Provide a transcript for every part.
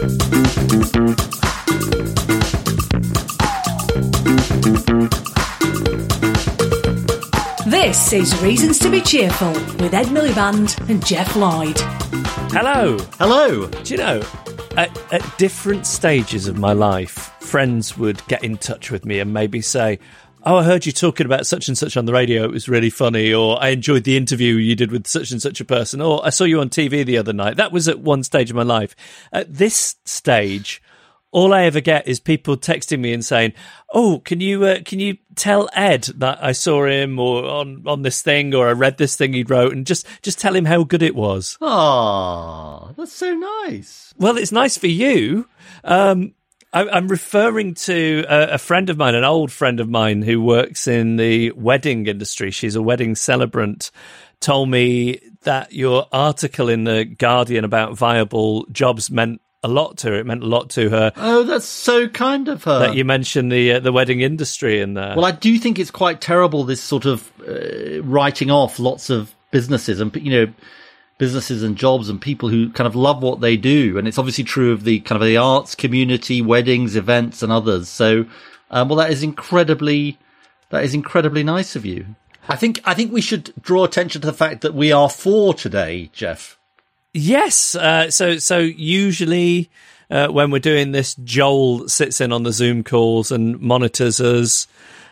This is Reasons to Be Cheerful with Ed Miliband and Geoff Lloyd. Hello. Hello. Do you know, at, at different stages of my life, friends would get in touch with me and maybe say, Oh, I heard you talking about such and such on the radio. It was really funny. Or I enjoyed the interview you did with such and such a person. Or I saw you on TV the other night. That was at one stage of my life. At this stage, all I ever get is people texting me and saying, "Oh, can you uh, can you tell Ed that I saw him or on on this thing or I read this thing he wrote and just just tell him how good it was." Ah, that's so nice. Well, it's nice for you. Um, I'm referring to a, a friend of mine, an old friend of mine who works in the wedding industry. She's a wedding celebrant. Told me that your article in the Guardian about viable jobs meant a lot to her. It meant a lot to her. Oh, that's so kind of her. that you mentioned the uh, the wedding industry in there. well, I do think it's quite terrible this sort of uh, writing off lots of businesses and you know businesses and jobs and people who kind of love what they do, and it's obviously true of the kind of the arts community, weddings, events, and others. So, um, well, that is incredibly that is incredibly nice of you. I think I think we should draw attention to the fact that we are four today, Geoff. yes, uh, so so usually uh, when we're doing this, Joel sits in on the Zoom calls and monitors us,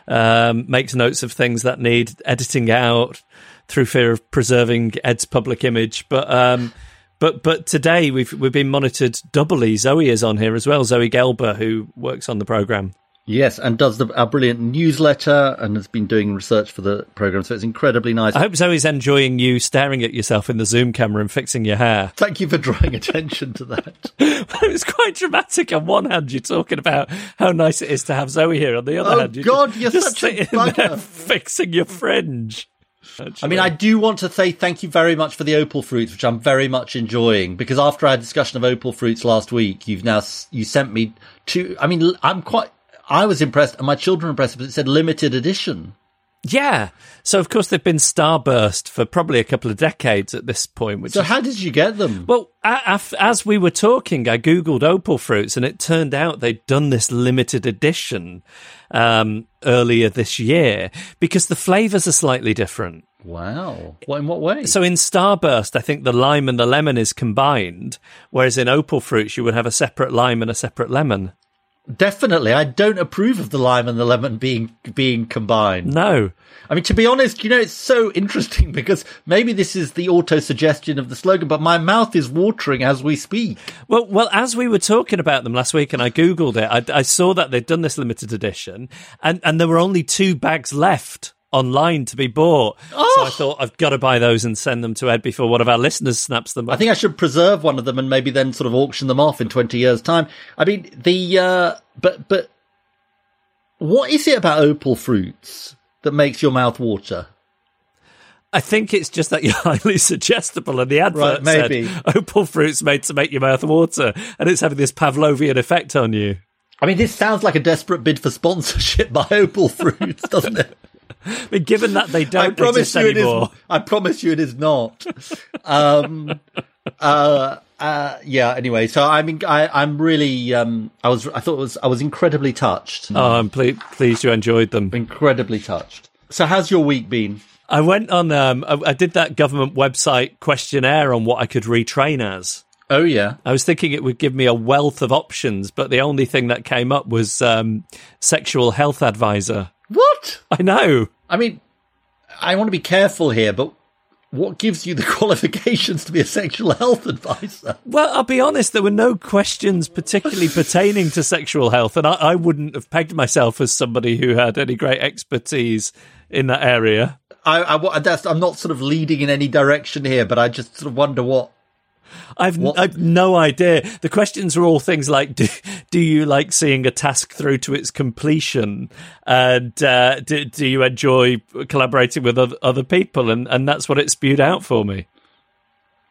um, makes notes of things that need editing out through fear of preserving Ed's public image, but. Um, but but today we've we've been monitored doubly. Zoe is on here as well. Zoe Gelber, who works on the program. Yes, and does the, our brilliant newsletter and has been doing research for the program. So it's incredibly nice. I hope Zoe's enjoying you staring at yourself in the Zoom camera and fixing your hair. Thank you for drawing attention to that. it was quite dramatic. On one hand, you're talking about how nice it is to have Zoe here. On the other Oh, hand, you're God, just, you're just such a bugger. fixing your fringe. I mean, I do want to say thank you very much for the opal fruits, which I'm very much enjoying. Because after our discussion of opal fruits last week, you've now you sent me two. I mean, I'm quite. I was impressed, and my children impressed, but it said limited edition. Yeah. So of course they've been starburst for probably a couple of decades at this point. Which So is, how did you get them? well, as we were talking, I googled opal fruits, and it turned out they'd done this limited edition um, earlier this year because the flavors are slightly different. wow. In what way? So in Starburst, I think the lime and the lemon is combined, whereas in Opal Fruits, you would have a separate lime and a separate lemon. Definitely, I don't approve of the lime and the lemon being being combined. No. I mean, to be honest, you know, it's so interesting because maybe this is the auto suggestion of the slogan, but my mouth is watering as we speak. Well, well, as we were talking about them last week, and I googled it, I, I saw that they'd done this limited edition, and and there were only two bags left online to be bought. So I thought I've got to buy those and send them to Ed before one of our listeners snaps them up. I think I should preserve one of them and maybe then sort of auction them off in 20 years time. I mean, the, uh, but, but what is it about opal fruits that makes your mouth water? I think it's just that you're highly suggestible, and the advert Right, maybe. said opal fruits made to make your mouth water, and it's having this Pavlovian effect on you. I mean, this sounds like a desperate bid for sponsorship by opal fruits, doesn't it? Mean, given that they don't I promise exist you it anymore. is. I promise you it is not. Um, uh, uh, yeah. Anyway, so I mean, I, I'm really, um, I was, I thought it was, I was incredibly touched. Oh, I'm ple- pleased you enjoyed them. Incredibly touched. So, how's your week been? I went on. Um, I, I did that government website questionnaire on what I could retrain as. Oh yeah. I was thinking it would give me a wealth of options, but the only thing that came up was um, sexual health advisor. What? I know. I mean, I want to be careful here, but what gives you the qualifications to be a sexual health advisor? Well, I'll be honest, there were no questions particularly pertaining to sexual health, and I, I wouldn't have pegged myself as somebody who had any great expertise in that area. I, I, that's, I'm not sort of leading in any direction here, but I just sort of wonder what. I've, What- I've no idea. The questions were all things like, do, do you like seeing a task through to its completion? And uh, do, do you enjoy collaborating with other, other people? And, and that's what it spewed out for me.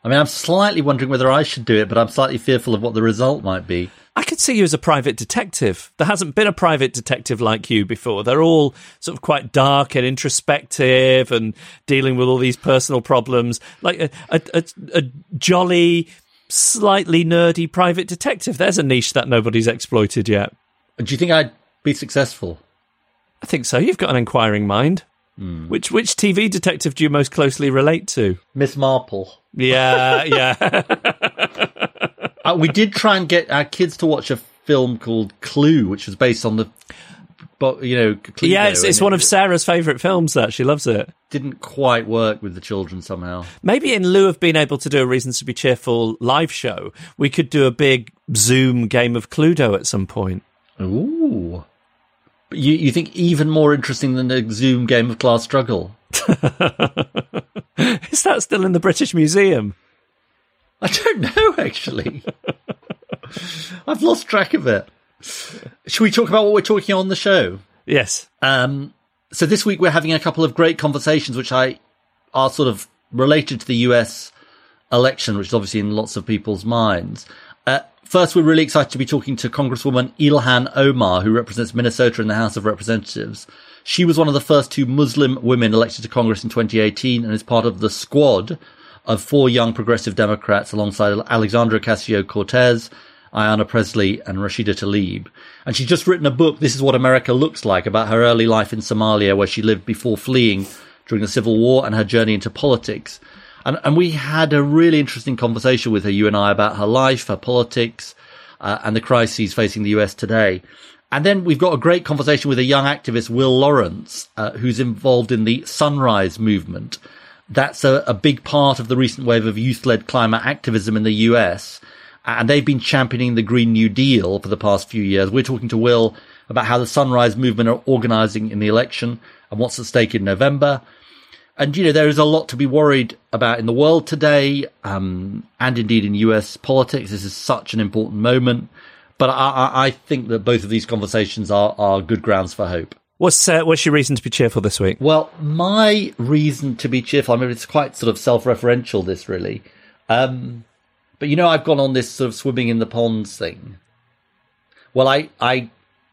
I mean, I'm slightly wondering whether I should do it, but I'm slightly fearful of what the result might be. I could see you as a private detective. There hasn't been a private detective like you before. They're all sort of quite dark and introspective and dealing with all these personal problems. Like a, a, a, a jolly, slightly nerdy private detective. There's a niche that nobody's exploited yet. Do you think I'd be successful? I think so. You've got an inquiring mind. Hmm. Which which TV detective do you most closely relate to? Miss Marple. Yeah, yeah. Uh, we did try and get our kids to watch a film called Clue, which was based on the, but you know, yeah, it's, it's one it of Sarah's favourite films. That she loves it. Didn't quite work with the children somehow. Maybe in lieu of being able to do a Reasons to Be Cheerful live show, we could do a big Zoom game of Cluedo at some point. Ooh. You, you think even more interesting than a Zoom game of class struggle? Is that still in the British Museum? I don't know, actually. I've lost track of it. Should we talk about what we're talking on the show? Yes. Um, so this week we're having a couple of great conversations, which I are sort of related to the US election, which is obviously in lots of people's minds. First, we're really excited to be talking to Congresswoman Ilhan Omar, who represents Minnesota in the House of Representatives. She was one of the first two Muslim women elected to Congress in 2018 and is part of the squad of four young progressive Democrats alongside Alexandra Ocasio-Cortez, Ayanna Pressley, and Rashida Tlaib. And she's just written a book, This is What America Looks Like, about her early life in Somalia, where she lived before fleeing during the Civil War and her journey into politics. And, and we had a really interesting conversation with her, you and I, about her life, her politics, uh, and the crises facing the US today. And then we've got a great conversation with a young activist, Will Lawrence, uh, who's involved in the Sunrise Movement. That's a, a big part of the recent wave of youth-led climate activism in the US. And they've been championing the Green New Deal for the past few years. We're talking to Will about how the Sunrise Movement are organizing in the election and what's at stake in November. And, you know, there is a lot to be worried about in the world today, um, and indeed in US politics. This is such an important moment. But I, I, I think that both of these conversations are, are good grounds for hope. What's uh, what's your reason to be cheerful this week? Well, my reason to be cheerful, I mean, it's quite sort of self-referential, this really. Um, but you know, I've gone on this sort of swimming in the ponds thing. Well, I, I,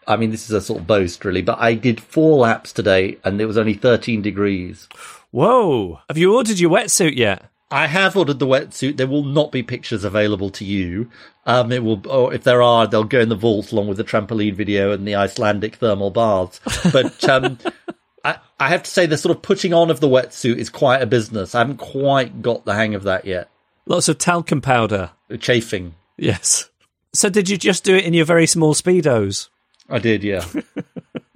I mean, this is a sort of boast really, but I did four laps today and it was only 13 degrees. Whoa! Have you ordered your wetsuit yet? I have ordered the wetsuit. There will not be pictures available to you. Um, it will, or if there are, they'll go in the vault along with the trampoline video and the Icelandic thermal baths. But um, I, I have to say, the sort of putting on of the wetsuit is quite a business. I haven't quite got the hang of that yet. Lots of talcum powder. Chafing. Yes. So did you just do it in your very small speedos? I did, yeah.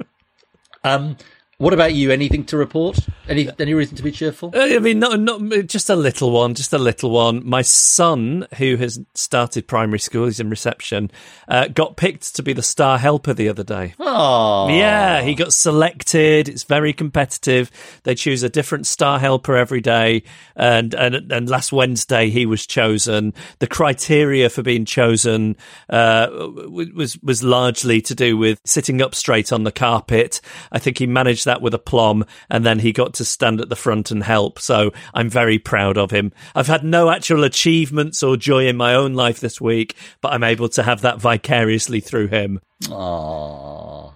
um, what about you? Anything to report? Any any reason to be cheerful? Uh, I mean, not not just a little one, just a little one. My son, who has started primary school, he's in reception, uh, got picked to be the star helper the other day. Oh, Yeah, he got selected. It's very competitive. They choose a different star helper every day, and and and last Wednesday he was chosen. The criteria for being chosen uh, was was largely to do with sitting up straight on the carpet. I think he managed that with aplomb, and then he got to stand at the front and help. So I'm very proud of him. I've had no actual achievements or joy in my own life this week, but I'm able to have that vicariously through him. Aw.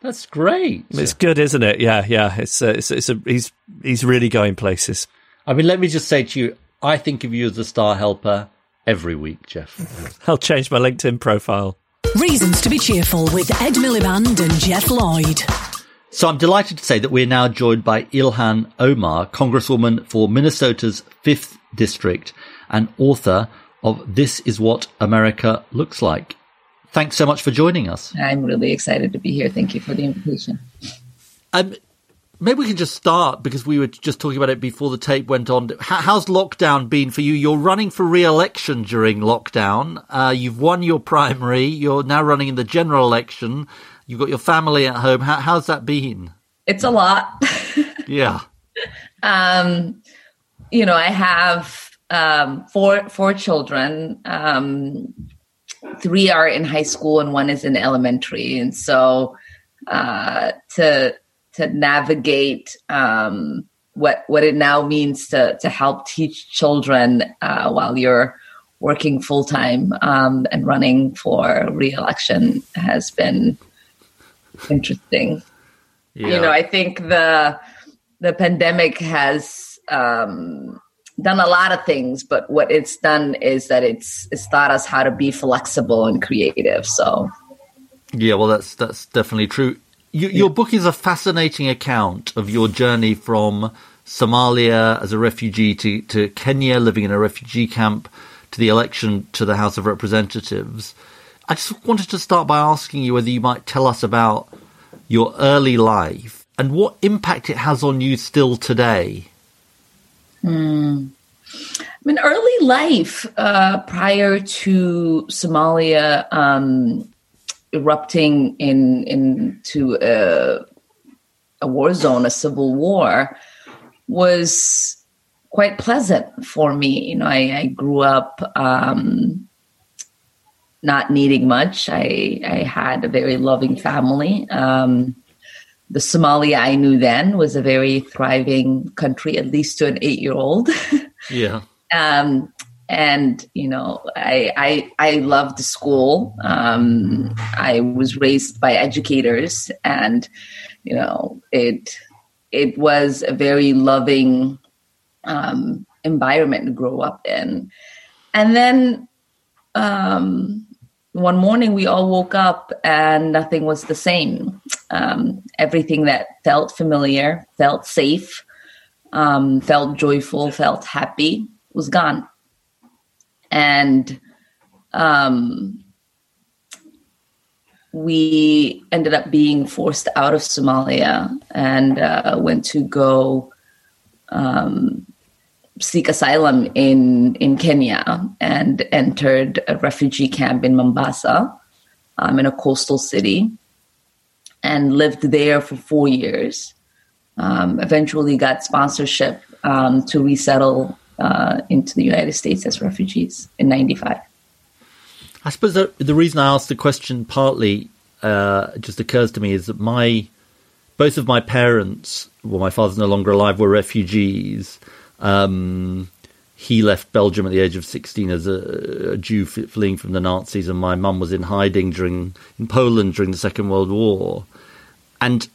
That's great. It's good, isn't it? Yeah, yeah. It's uh, it's, it's a, he's he's really going places. I mean, let me just say to you, I think of you as a star helper every week, Geoff. I'll change my LinkedIn profile. Reasons to be cheerful with Ed Miliband and Geoff Lloyd. So I'm delighted to say that we're now joined by Ilhan Omar, Congresswoman for Minnesota's 5th District and author of This is What America Looks Like. Thanks so much for joining us. I'm really excited to be here. Thank you for the invitation. Um, maybe we can just start because we were just talking about it before the tape went on. How's lockdown been for you? You're running for re-election during lockdown. Uh, you've won your primary. You're now running in the general election. You've got your family at home. How, how's that been? It's a lot. Yeah. um, you know, I have um, four four children. Um, three are in high school and one is in elementary, and so uh, to to navigate um, what what it now means to to help teach children uh, while you're working full time um, and running for reelection has been interesting. yeah. You know, I think the the pandemic has um, done a lot of things, but what it's done is that it's it's taught us how to be flexible and creative. So, yeah, well, that's that's definitely true. You, your book is a fascinating account of your journey from Somalia as a refugee to, to Kenya, living in a refugee camp, to the election to the House of Representatives. I just wanted to start by asking you whether you might tell us about your early life and what impact it has on you still today. Hmm. I mean, early life uh, prior to Somalia um, erupting in into a, a, war zone, a civil war, was quite pleasant for me. You know, I, I grew up um, not needing much. I, I had a very loving family. Um, the Somalia I knew then was a very thriving country, at least to an eight year old. yeah. Um, and you know, I I, I loved school. Um, I was raised by educators, and you know, it it was a very loving um, environment to grow up in. And then um, one morning we all woke up and nothing was the same. Um, everything that felt familiar, felt safe, um, felt joyful, felt happy was gone. And um, we ended up being forced out of Somalia and uh, went to go um, seek asylum in in Kenya and entered a refugee camp in Mombasa, um, in a coastal city, and lived there for four years. Um, eventually, got sponsorship um, to resettle uh, into the United States as refugees in '95. I suppose the, reason I asked the question partly uh, just occurs to me is that my both of my parents, well, my father's no longer alive, were refugees. Um, he left Belgium at the age of 16 as a, a Jew fleeing from the Nazis, and my mum was in hiding during in Poland during the Second World War. And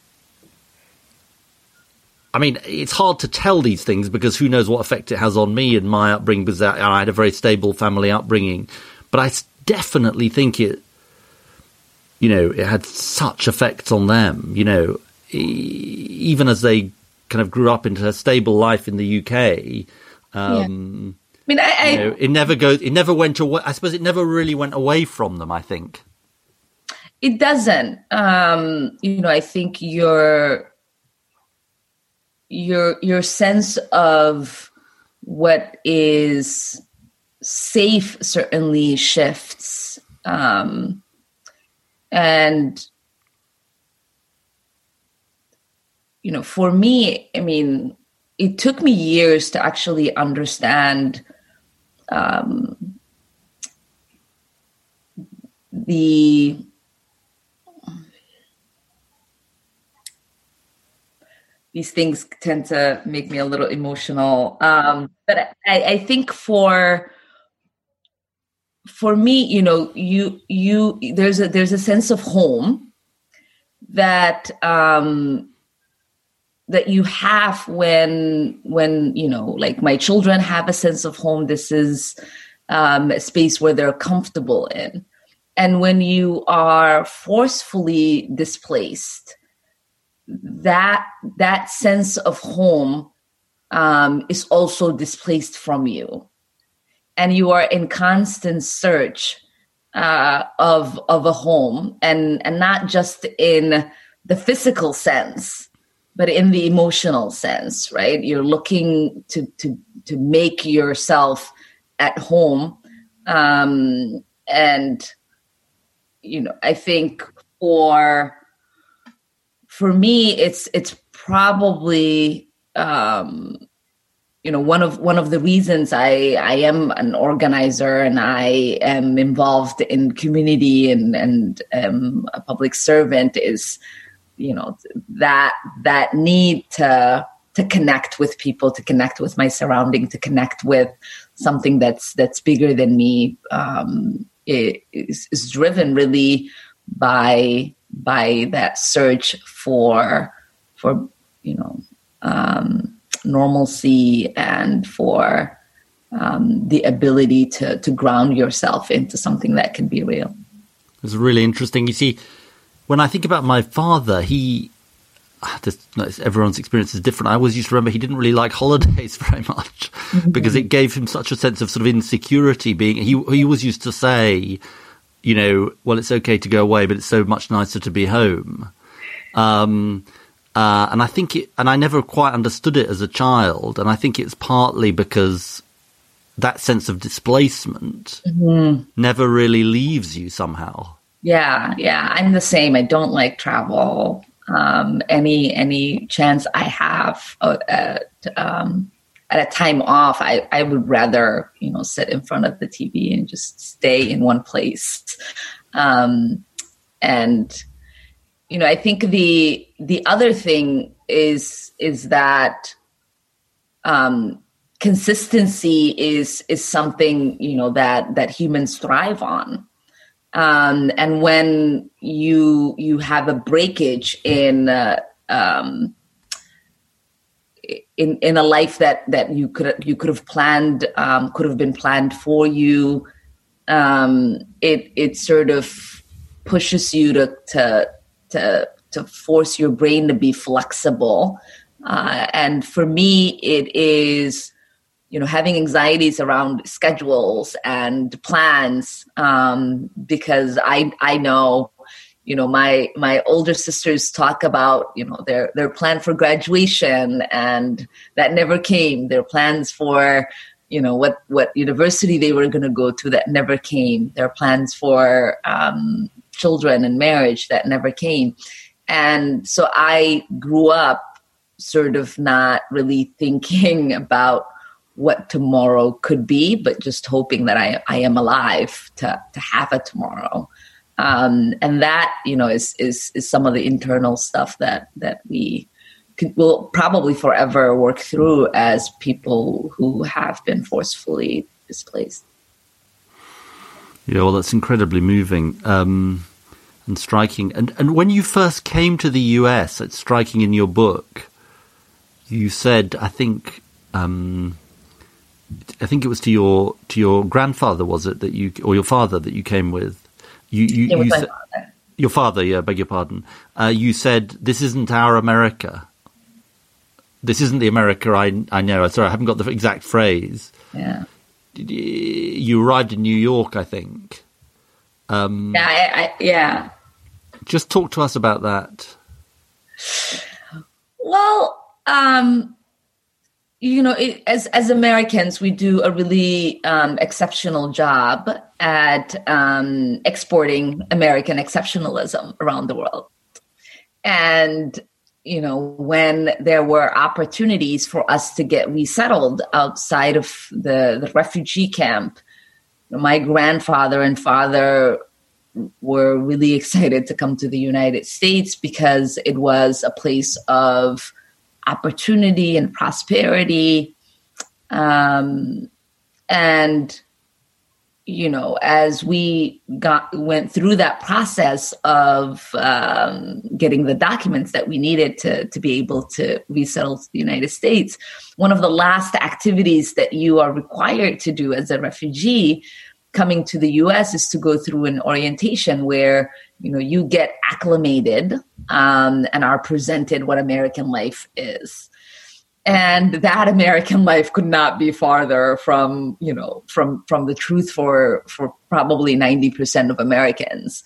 I mean, it's hard to tell these things because who knows what effect it has on me and my upbringing. Because I had a very stable family upbringing, but I definitely think it, you know, it had such effects on them. You know, even as they kind of grew up into a stable life in the UK. Um, yeah. I mean, I, I you know, it never goes. It never went away. I suppose it never really went away from them. I think it doesn't. Um, you know, I think your your your sense of what is safe certainly shifts, um, and you know, for me, I mean, it took me years to actually understand um, the these things tend to make me a little emotional. Um, but I, I think for for me you know you you there's a there's a sense of home that um that you have when when you know like my children have a sense of home. This is um, a space where they're comfortable in. And when you are forcefully displaced that that sense of home um, is also displaced from you. And you are in constant search uh, of of a home. And and not just in the physical sense but in the emotional sense, right? You're looking to to to make yourself at home, um, and you know, I think for for me, it's it's probably um, you know one of one of the reasons I I am an organizer and I am involved in community and and um, a public servant is you know that that need to to connect with people to connect with my surrounding to connect with something that's that's bigger than me um, is, is driven really by by that search for for you know um, normalcy and for um, the ability to to ground yourself into something that can be real. It's really interesting. You see, when I think about my father, he this, everyone's experience is different. I always used to remember he didn't really like holidays very much mm-hmm. because it gave him such a sense of sort of insecurity. Being he he always used to say, you know, well, it's okay to go away, but it's so much nicer to be home. Um, uh, and I think it, and I never quite understood it as a child, and I think it's partly because that sense of displacement mm-hmm. never really leaves you somehow. Yeah, yeah, I'm the same. I don't like travel. Um, any any chance I have uh, at, um, at a time off, I, I would rather you know sit in front of the TV and just stay in one place. Um, and you know, I think the the other thing is is that um, consistency is is something you know that that humans thrive on um, and when you you have a breakage in uh, um, in in a life that that you could you could have planned um, could have been planned for you um, it it sort of pushes you to to to to force your brain to be flexible. Uh, and for me it is you know having anxieties around schedules and plans um, because i i know you know my my older sisters talk about you know their their plan for graduation and that never came. Their plans for you know what what university they were going to go to that never came. Their plans for um, children and marriage that never came. And so i grew up sort of not really thinking about what tomorrow could be, but just hoping that I, I am alive to, to have a tomorrow. Um, and that, you know, is, is, is some of the internal stuff that, that we will probably forever work through as people who have been forcefully displaced. Yeah, well, that's incredibly moving um, and striking. And and when you first came to the US, it's striking in your book. You said, I think, um, I think it was to your to your grandfather, was it that you or your father that you came with? You, you, you father. Your father, yeah, beg your pardon. Uh, you said this isn't our America. This isn't the America I I know. Sorry, I haven't got the exact phrase. Yeah. You arrived in New York, I think. Um, yeah, I, I, yeah. Just talk to us about that. Well, um, you know, it, as as Americans, we do a really um, exceptional job at um, exporting American exceptionalism around the world. And you know, when there were opportunities for us to get resettled outside of the, the refugee camp, my grandfather and father were really excited to come to the United States because it was a place of opportunity and prosperity. Um, and you know, as we got went through that process of um, getting the documents that we needed to to be able to resettle to the United States, one of the last activities that you are required to do as a refugee coming to the U.S. is to go through an orientation where you know you get acclimated um, and are presented what american life is. And that american life could not be farther from you know from from the truth for for probably 90% of americans.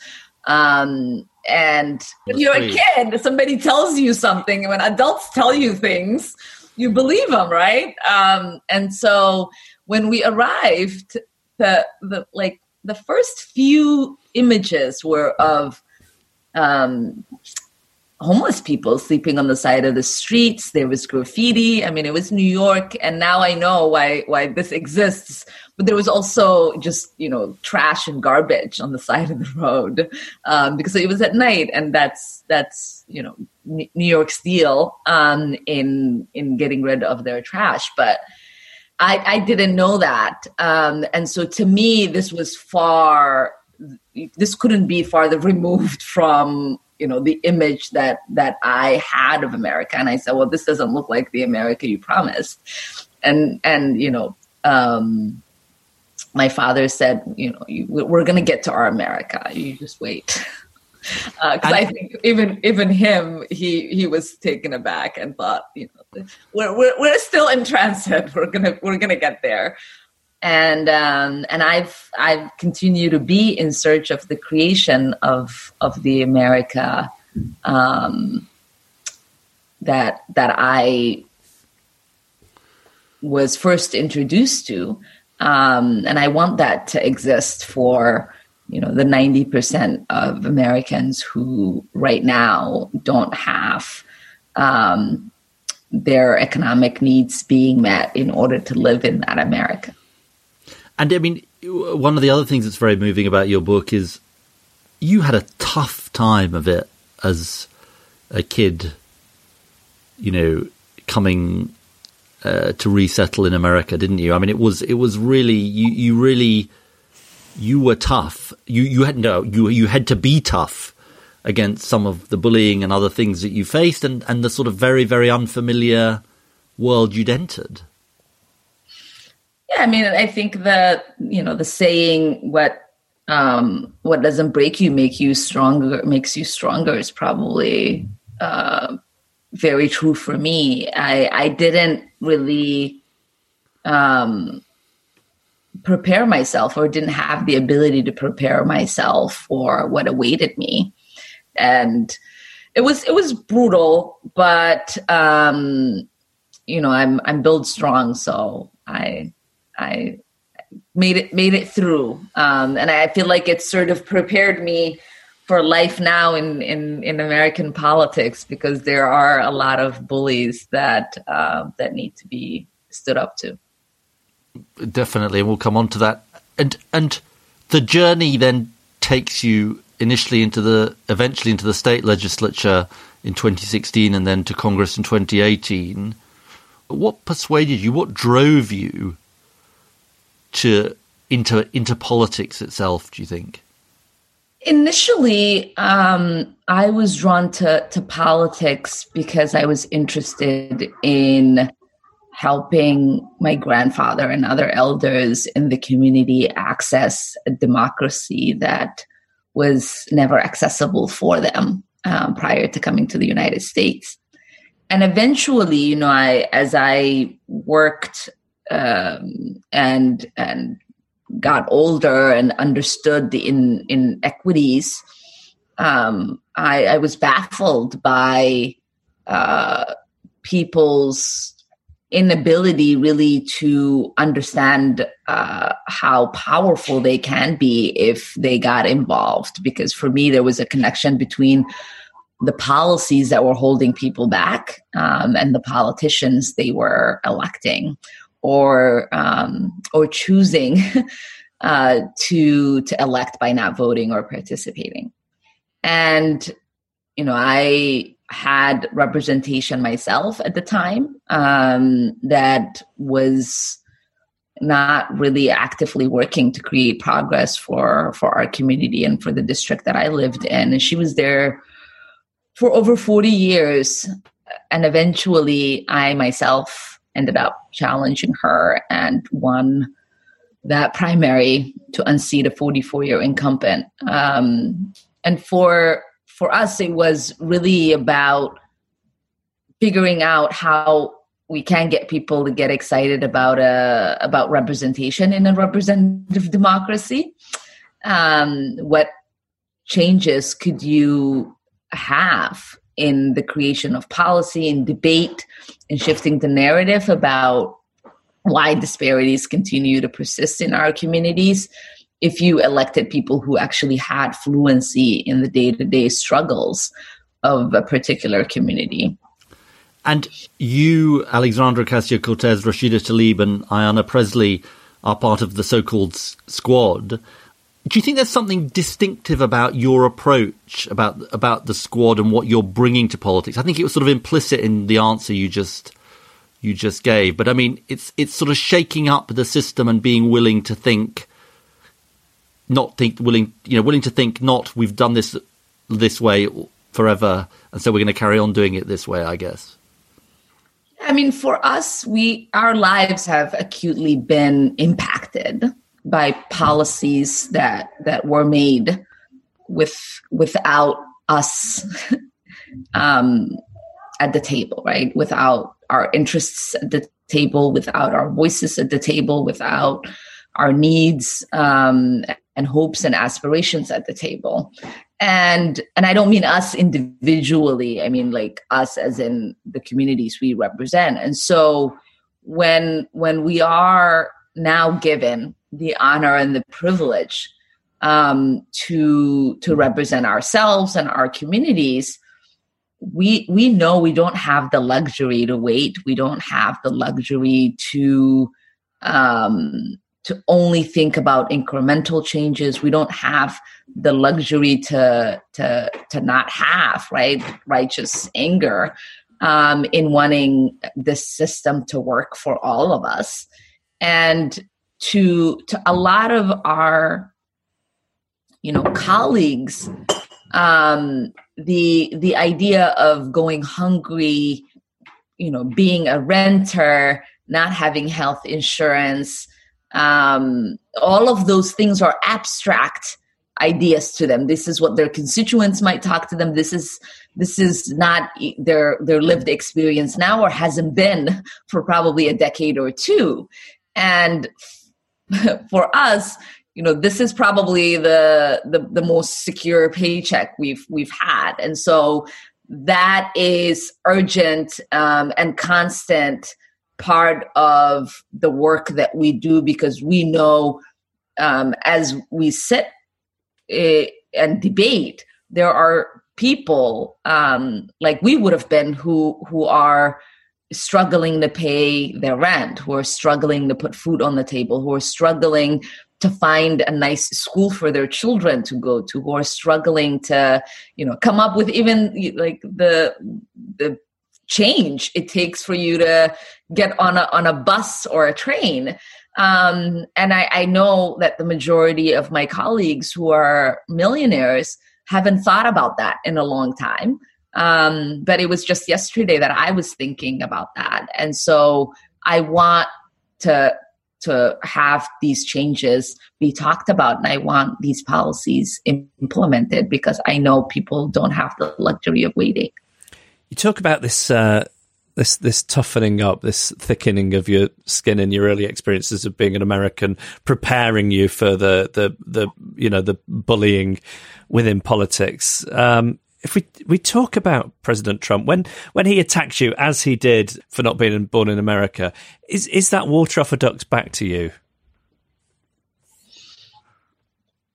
Um, and when you're a kid somebody tells you something and when adults tell you things you believe them right? Um, and so when we arrived the the like the first few images were of um, homeless people sleeping on the side of the streets. There was graffiti. I mean, it was New York, and now I know why why this exists. But there was also just you know trash and garbage on the side of the road um, because it was at night, and that's that's you know New York's deal um, in in getting rid of their trash, but. I, I didn't know that. Um, and so to me, this was far, this couldn't be farther removed from you know the image that that I had of America, and I said, well, this doesn't look like the America you promised, and and you know. Um, my father said, you know, you, we're going to get to our America. You just wait. Because uh, I think even even him, he he was taken aback and thought, you know, we're we're, we're still in transit. We're gonna we're gonna get there and um, and I've I've continued to be in search of the creation of of the America um, that that I was first introduced to, um, and I want that to exist for you know the ninety percent of Americans who right now don't have um, their economic needs being met in order to live in that America. And I mean, one of the other things that's very moving about your book is you had a tough time of it as a kid, you know, coming uh, to resettle in America, didn't you? I mean, it was it was really you you really you were tough. You you had no you you had to be tough against some of the bullying and other things that you faced, and and the sort of very very unfamiliar world you'd entered. Yeah, I mean, I think that you know the saying "what um, what doesn't break you make you stronger makes you stronger" is probably uh, very true for me. I I didn't really um, prepare myself, or didn't have the ability to prepare myself for what awaited me, and it was it was brutal, but um, you know, I'm I'm built strong, so I I made it made it through, um, and I feel like it sort of prepared me for life now in in in American politics because there are a lot of bullies that uh, that need to be stood up to. Definitely, and we'll come on to that. And and the journey then takes you initially into the eventually into the state legislature in 2016 and then to Congress in 2018. What persuaded you? What drove you to into into politics itself? Do you think? Initially, um, I was drawn to to politics because I was interested in helping my grandfather and other elders in the community access a democracy that was never accessible for them um, prior to coming to the United States. And eventually, you know, I as I worked um, and and got older and understood the in, inequities, um, I, I, was baffled by uh, people's inability really to understand uh, how powerful they can be if they got involved. Because for me, there was a connection between the policies that were holding people back um, and the politicians they were electing or um, or choosing uh, to to elect by not voting or participating. And you know, I had representation myself at the time um, that was not really actively working to create progress for for our community and for the district that I lived in. And she was there for over 40 years. And eventually I myself ended up challenging her and won that primary to unseat a 44 year incumbent. Um, and for for us, it was really about figuring out how we can get people to get excited about uh, about representation in a representative democracy. Um, what changes could you have in the creation of policy and debate and shifting the narrative about why disparities continue to persist in our communities if you elected people who actually had fluency in the day-to-day struggles of a particular community and you alexandra ocasio-cortez rashida tlaib and ayanna Pressley are part of the so-called squad do you think there's something distinctive about your approach about about the squad and what you're bringing to politics? I think it was sort of implicit in the answer you just you just gave, but I mean, it's it's sort of shaking up the system and being willing to think, not think willing, you know, willing to think not we've done this this way forever, and so we're going to carry on doing it this way, I guess. I mean, for us, we our lives have acutely been impacted by policies that that were made with without us um, at the table, right? Without our interests at the table, without our voices at the table, without our needs um, and hopes and aspirations at the table. And and i don't mean us individually i mean like us as in the communities we represent. And so when when we are now given the honor and the privilege um, to to represent ourselves and our communities we we know we don't have the luxury to wait. We don't have the luxury to um, to only think about incremental changes. We don't have the luxury to to to not have right righteous anger um, in wanting this system to work for all of us, and to to a lot of our you know colleagues um, the the idea of going hungry you know being a renter not having health insurance um, all of those things are abstract ideas to them. This is what their constituents might talk to them. This is this is not their their lived experience now or hasn't been for probably a decade or two. And for us you know this is probably the, the the most secure paycheck we've we've had. And so that is urgent um, and constant part of the work that we do because we know um, as we sit uh, and debate, there are people um, like we would have been who who are struggling to pay their rent, who are struggling to put food on the table, who are struggling to find a nice school for their children to go to, who are struggling to, you know, come up with even like the the change it takes for you to get on a on a bus or a train. Um, and I, I know that the majority of my colleagues who are millionaires haven't thought about that in a long time. Um, but it was just yesterday that I was thinking about that, and so I want to to have these changes be talked about and I want these policies implemented because I know people don't have the luxury of waiting. You talk about this uh, this this toughening up, this thickening of your skin in your early experiences of being an American, preparing you for the the the you know the bullying within politics. Um, if we we talk about President Trump when when he attacked you as he did for not being born in America, is is that water off a duck's back to you?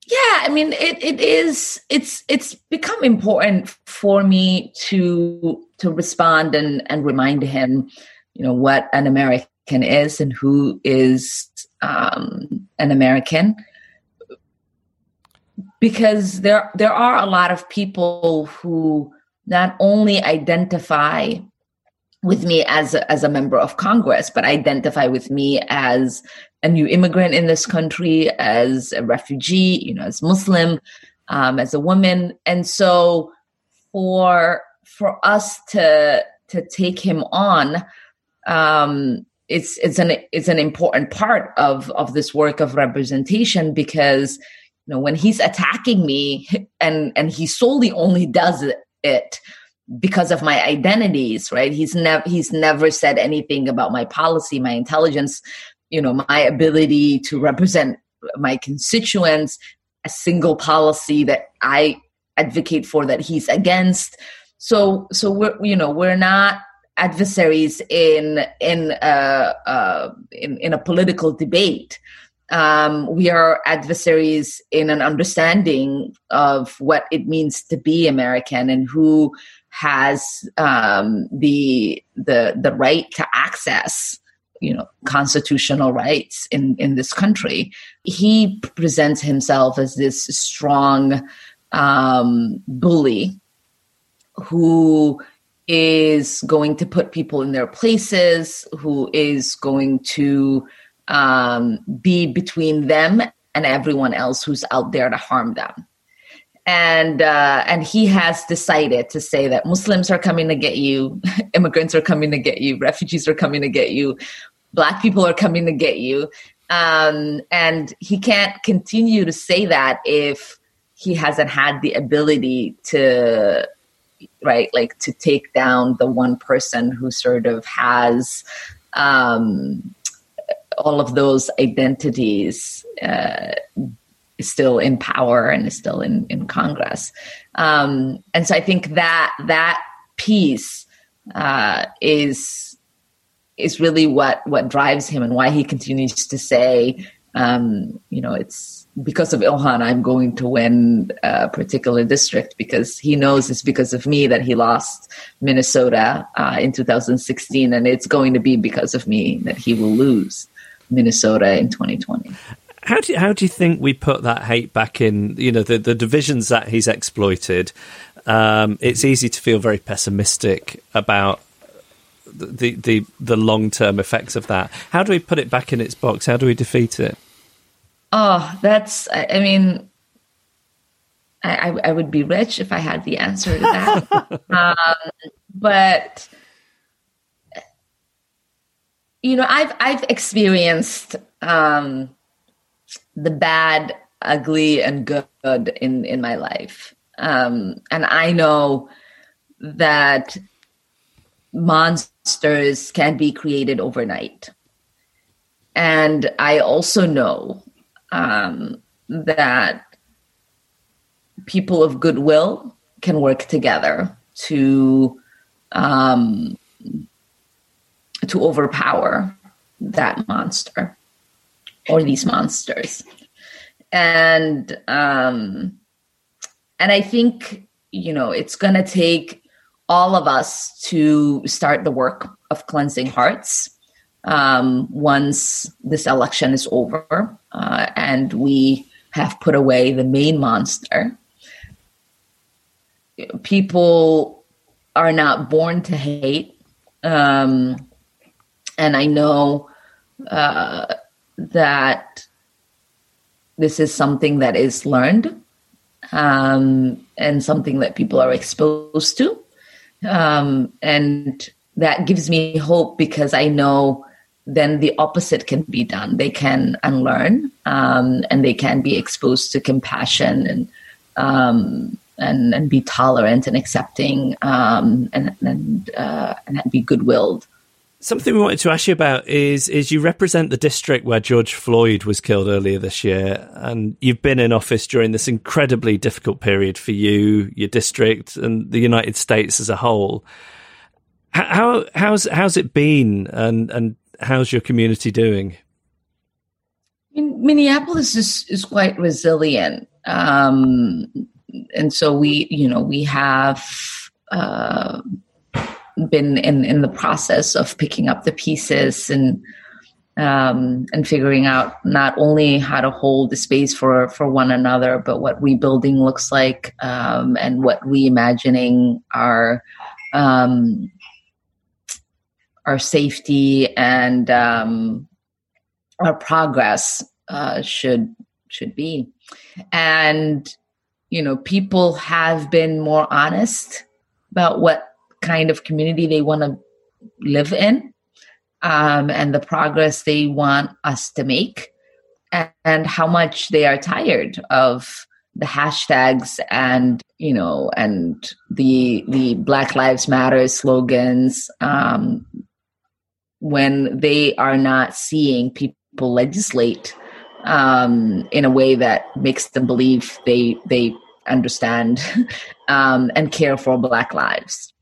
Yeah i mean it, it is it's it's become important for me to to respond and and remind him you know what an american is and who is um, an american. Because there there are a lot of people who not only identify with me as a, as a member of Congress, but identify with me as a new immigrant in this country, as a refugee, you know, as Muslim, um, as a woman, and so for for us to to take him on, um, it's it's an it's an important part of of this work of representation because you know when he's attacking me and and he solely only does it, it because of my identities right? He's never he's never said anything about my policy my intelligence you know my ability to represent my constituents a single policy that i advocate for that he's against. So so we're you know we're not adversaries in in uh, uh in, in a political debate. Um, we are adversaries in an understanding of what it means to be American and who has um, the the the right to access you know constitutional rights in in this country. He presents himself as this strong um, bully who is going to put people in their places who is going to um, be between them and everyone else who's out there to harm them and uh, and he has decided to say that Muslims are coming to get you, immigrants are coming to get you, refugees are coming to get you, black people are coming to get you, um, and he can't continue to say that if he hasn't had the ability to right like to take down the one person who sort of has um, all of those identities uh, is still in power and is still in, in Congress. Um, and so I think that that piece uh, is is really what what drives him and why he continues to say, um, you know, it's because of Ilhan I'm going to win a particular district because he knows it's because of me that he lost Minnesota uh, in 2016, and it's going to be because of me that he will lose Minnesota in 2020. How do you, how do you think we put that hate back in? You know, the the divisions that he's exploited. Um, it's easy to feel very pessimistic about the the the long term effects of that. How do we put it back in its box? How do we defeat it? Oh, that's. I mean, I, I would be rich if I had the answer to that. um, but you know, I've I've experienced um, the bad, ugly, and good in in my life, um, and I know that monsters can be created overnight, and I also know um, that people of goodwill can work together to um, to overpower that monster or these monsters. And um and i think you know it's going to take all of us to start the work of cleansing hearts um, once this election is over uh, and we have put away the main monster. People are not born to hate um, and I know uh, that this is something that is learned um, and something that people are exposed to. Um, and that gives me hope because I know then the opposite can be done. They can unlearn um, and they can be exposed to compassion and um, and, and be tolerant and accepting um, and and, uh, and be good willed. Something we wanted to ask you about is is you represent the district where George Floyd was killed earlier this year, and you've been in office during this incredibly difficult period for you, your district, and the United States as a whole. How how's how's it been, and and how's your community doing? Minneapolis is is quite resilient, um, and so we you know we have. Uh, been in in the process of picking up the pieces and um, and figuring out not only how to hold the space for for one another, but what rebuilding looks like, um, and what reimagining our um, our safety and um, our progress uh, should should be. And you know, people have been more honest about what kind of community they want to live in um, and the progress they want us to make and, and how much they are tired of the hashtags and you know and the the black lives matter slogans um, when they are not seeing people legislate um, in a way that makes them believe they they understand um, and care for black lives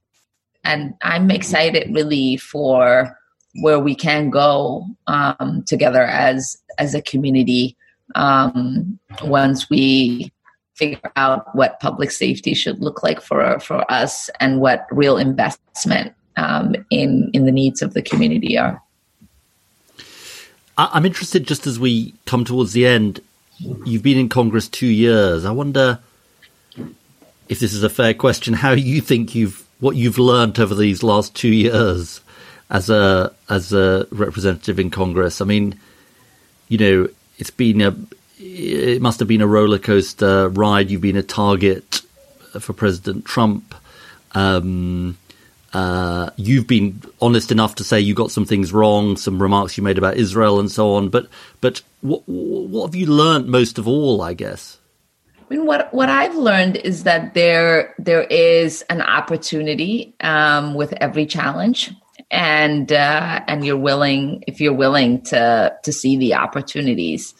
and I'm excited really for where we can go um, together as as a community um, once we figure out what public safety should look like for for us and what real investment um, in in the needs of the community are. I'm interested, just as we come towards the end. You've been in Congress two years. I wonder if this is a fair question. How you think you've what you've learned over these last two years as a as a representative in Congress. I mean, you know, it's been a it must have been a roller coaster ride. You've been a target for President Trump. Um, uh, you've been honest enough to say you got some things wrong, some remarks you made about Israel and so on. But but what what have you learned most of all? I guess. I mean, what what I've learned is that there there is an opportunity um, with every challenge, and uh, and you're willing if you're willing to to see the opportunities.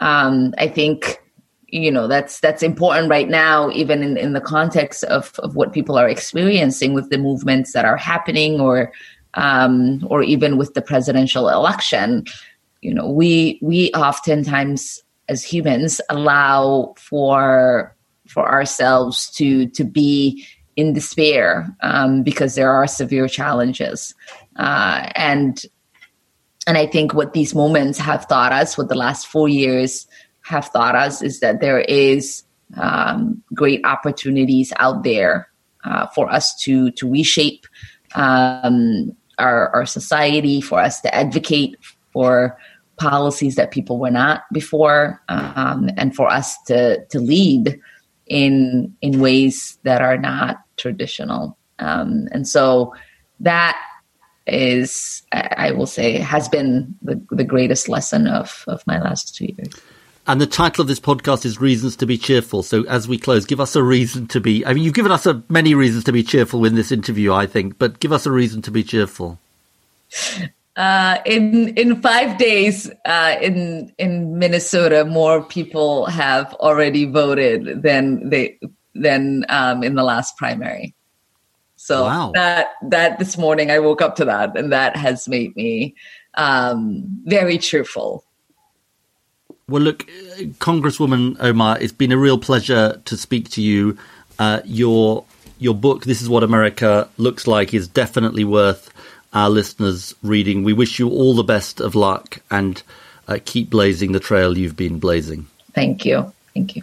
Um, I think you know that's that's important right now even in, in the context of, of what people are experiencing with the movements that are happening or um, or even with the presidential election you know we we oftentimes as humans allow for for ourselves to to be in despair um, because there are severe challenges. Uh, and and i think what these moments have taught us what the last four years have taught us is that there is um, great opportunities out there uh, for us to to reshape um, our, our society, for us to advocate for policies that people were not before, um, and for us to to lead in in ways that are not traditional. Um, and so that is, I will say, has been the, the greatest lesson of, of my last two years. And the title of this podcast is Reasons to be Cheerful. So as we close, give us a reason to be, I mean, you've given us a, many reasons to be cheerful in this interview, I think, but give us a reason to be cheerful. Uh, in in five days uh, in in Minnesota, more people have already voted than they than um, in the last primary. So wow. that that this morning I woke up to that, and that has made me um, very cheerful. Well, look, Congresswoman Omar, it's been a real pleasure to speak to you. Uh, your your book, "This Is What America Looks Like," is definitely worth our listeners reading. We wish you all the best of luck and uh, keep blazing the trail you've been blazing. Thank you. Thank you.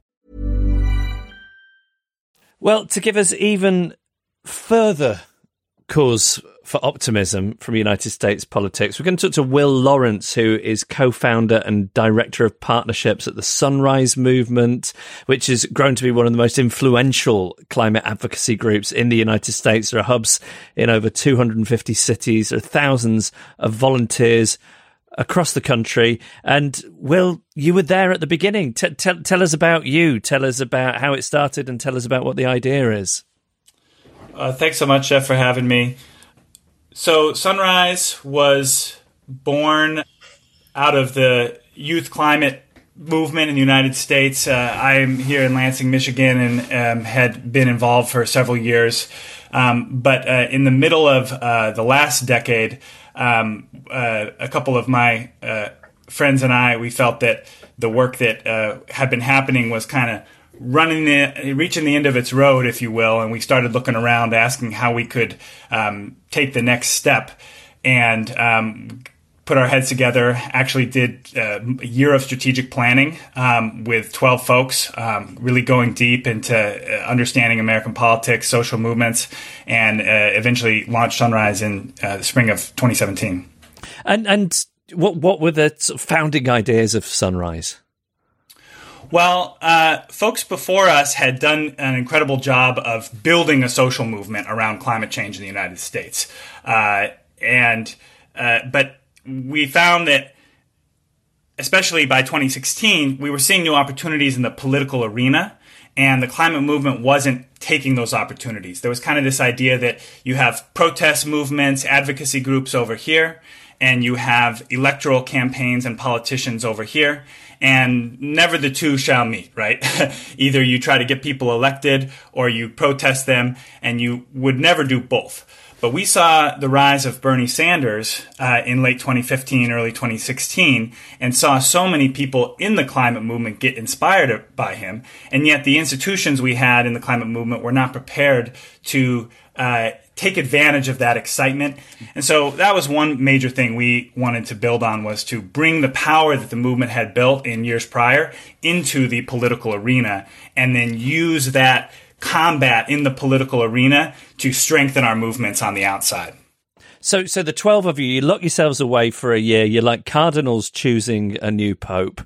Well, to give us even further cause for optimism from United States politics, we're going to talk to Will Lawrence, who is co founder and director of partnerships at the Sunrise Movement, which has grown to be one of the most influential climate advocacy groups in the United States. There are hubs in over 250 cities, there are thousands of volunteers across the country. And Will, you were there at the beginning. T- t- tell us about you. Tell us about how it started, and tell us about what the idea is. Uh, thanks so much, Geoff, for having me. So, Sunrise was born out of the youth climate movement in the United States. Uh, I'm here in Lansing, Michigan, and um, had been involved for several years. Um, but uh, in the middle of uh, the last decade, um, uh, a couple of my uh, friends and I, we felt that the work that uh, had been happening was kind of running the, reaching the end of its road, if you will, and we started looking around, asking how we could um, take the next step. And um, put our heads together, actually did uh, a year of strategic planning um, with 12 folks, um, really going deep into uh, understanding American politics, social movements, and uh, eventually launched Sunrise in uh, the spring of 2017. And, and what, what were the founding ideas of Sunrise? Well, uh, folks before us had done an incredible job of building a social movement around climate change in the United States. Uh, and, but we found that especially by 2016, we were seeing new opportunities in the political arena, and the climate movement wasn't taking those opportunities. There was kind of this idea that you have protest movements, advocacy groups over here, and you have electoral campaigns and politicians over here, and never the two shall meet, right? Either you try to get people elected or you protest them, and you would never do both. But we saw the rise of Bernie Sanders uh, in late 2015, early 2016, and saw so many people in the climate movement get inspired by him. And yet the institutions we had in the climate movement were not prepared to uh, take advantage of that excitement. And so that was one major thing we wanted to build on was to bring the power that the movement had built in years prior into the political arena and then use that combat in the political arena to strengthen our movements on the outside. So, so the twelve of you, you lock yourselves away for a year. You're like cardinals choosing a new pope.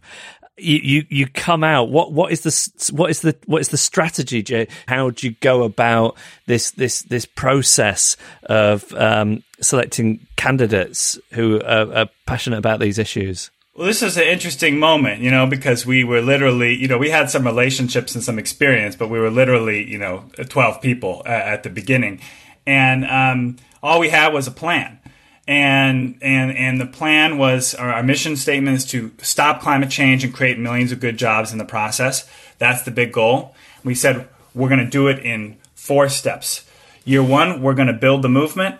You, you, you come out. What, what is the, what is the, what is the strategy, Jay? How do you go about this, this, this process of um, selecting candidates who are, are passionate about these issues? Well, this is an interesting moment, you know, because we were literally, you know, we had some relationships and some experience, but we were literally, you know, 12 people at the beginning. And um, all we had was a plan. And, and, and the plan was our, our mission statement is to stop climate change and create millions of good jobs in the process. That's the big goal. We said we're going to do it in four steps. Year one, we're going to build the movement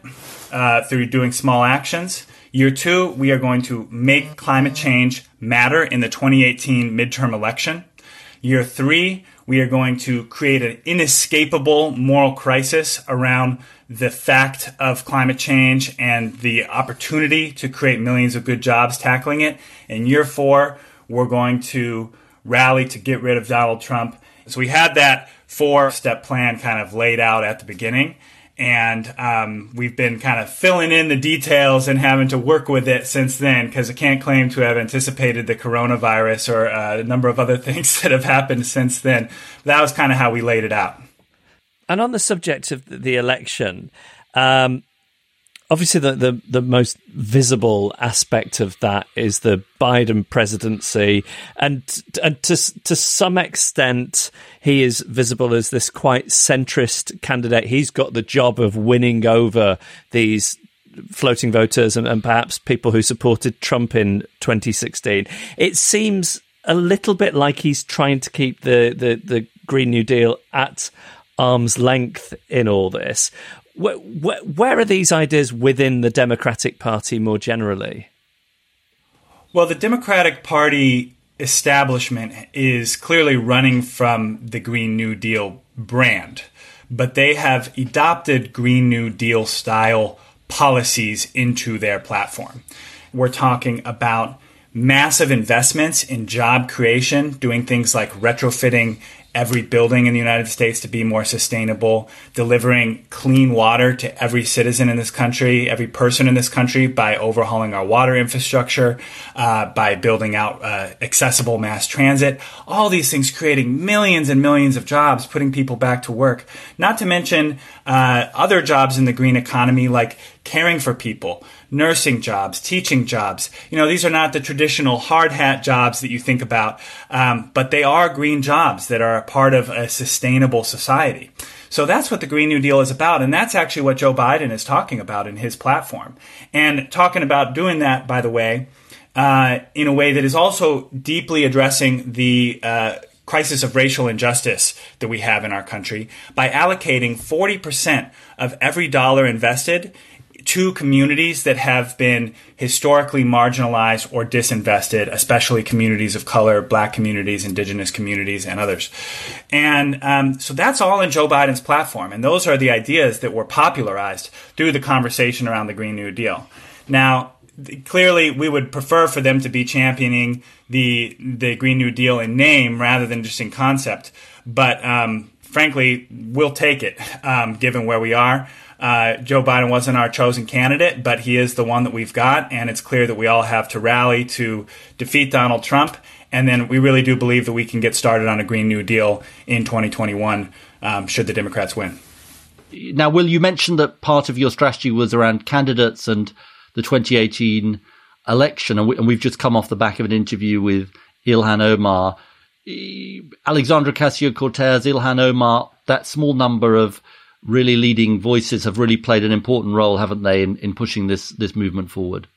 uh, through doing small actions. Year two, we are going to make climate change matter in the 2018 midterm election. Year three, we are going to create an inescapable moral crisis around the fact of climate change and the opportunity to create millions of good jobs tackling it. In year four, we're going to rally to get rid of Donald Trump. So we had that four step plan kind of laid out at the beginning and um, we've been kind of filling in the details and having to work with it since then because I can't claim to have anticipated the coronavirus or uh, a number of other things that have happened since then. That was kind of how we laid it out. And on the subject of the election, um, obviously the, the, the most visible aspect of that is the Biden presidency, and and to to some extent he is visible as this quite centrist candidate. He's got the job of winning over these floating voters and, and perhaps people who supported Trump in 2016. It seems a little bit like he's trying to keep the, the, the Green New Deal at arm's length in all this. Where, where, where, are these ideas within the Democratic Party more generally? Well, the Democratic Party establishment is clearly running from the Green New Deal brand, but they have adopted Green New Deal style policies into their platform. We're talking about massive investments in job creation, doing things like retrofitting every building in the United States to be more sustainable, delivering clean water to every citizen in this country, every person in this country by overhauling our water infrastructure, uh, by building out uh, accessible mass transit. All these things creating millions and millions of jobs, putting people back to work. Not to mention uh, other jobs in the green economy like caring for people, nursing jobs, teaching jobs. You know, these are not the traditional hard hat jobs that you think about, um, but they are green jobs that are a part of a sustainable society. So that's what the Green New Deal is about. And that's actually what Joe Biden is talking about in his platform. And talking about doing that, by the way, uh, in a way that is also deeply addressing the uh, crisis of racial injustice that we have in our country by allocating 40% of every dollar invested to communities that have been historically marginalized or disinvested, especially communities of color, black communities, indigenous communities, and others. And um, so that's all in Joe Biden's platform. And those are the ideas that were popularized through the conversation around the Green New Deal. Now, clearly we would prefer for them to be championing the the Green New Deal in name rather than just in concept. But um, frankly, we'll take it um, given where we are. Uh, Joe Biden wasn't our chosen candidate, but he is the one that we've got, and it's clear that we all have to rally to defeat Donald Trump. And then we really do believe that we can get started on a Green New Deal in 2021 um, should the Democrats win. Now, Will, you mentioned that part of your strategy was around candidates and the 2018 election, and, we, have just come off the back of an interview with Ilhan Omar. Alexandria Ocasio Cortez, Ilhan Omar, that small number of really leading voices have really played an important role, haven't they, in, in pushing this this movement forward?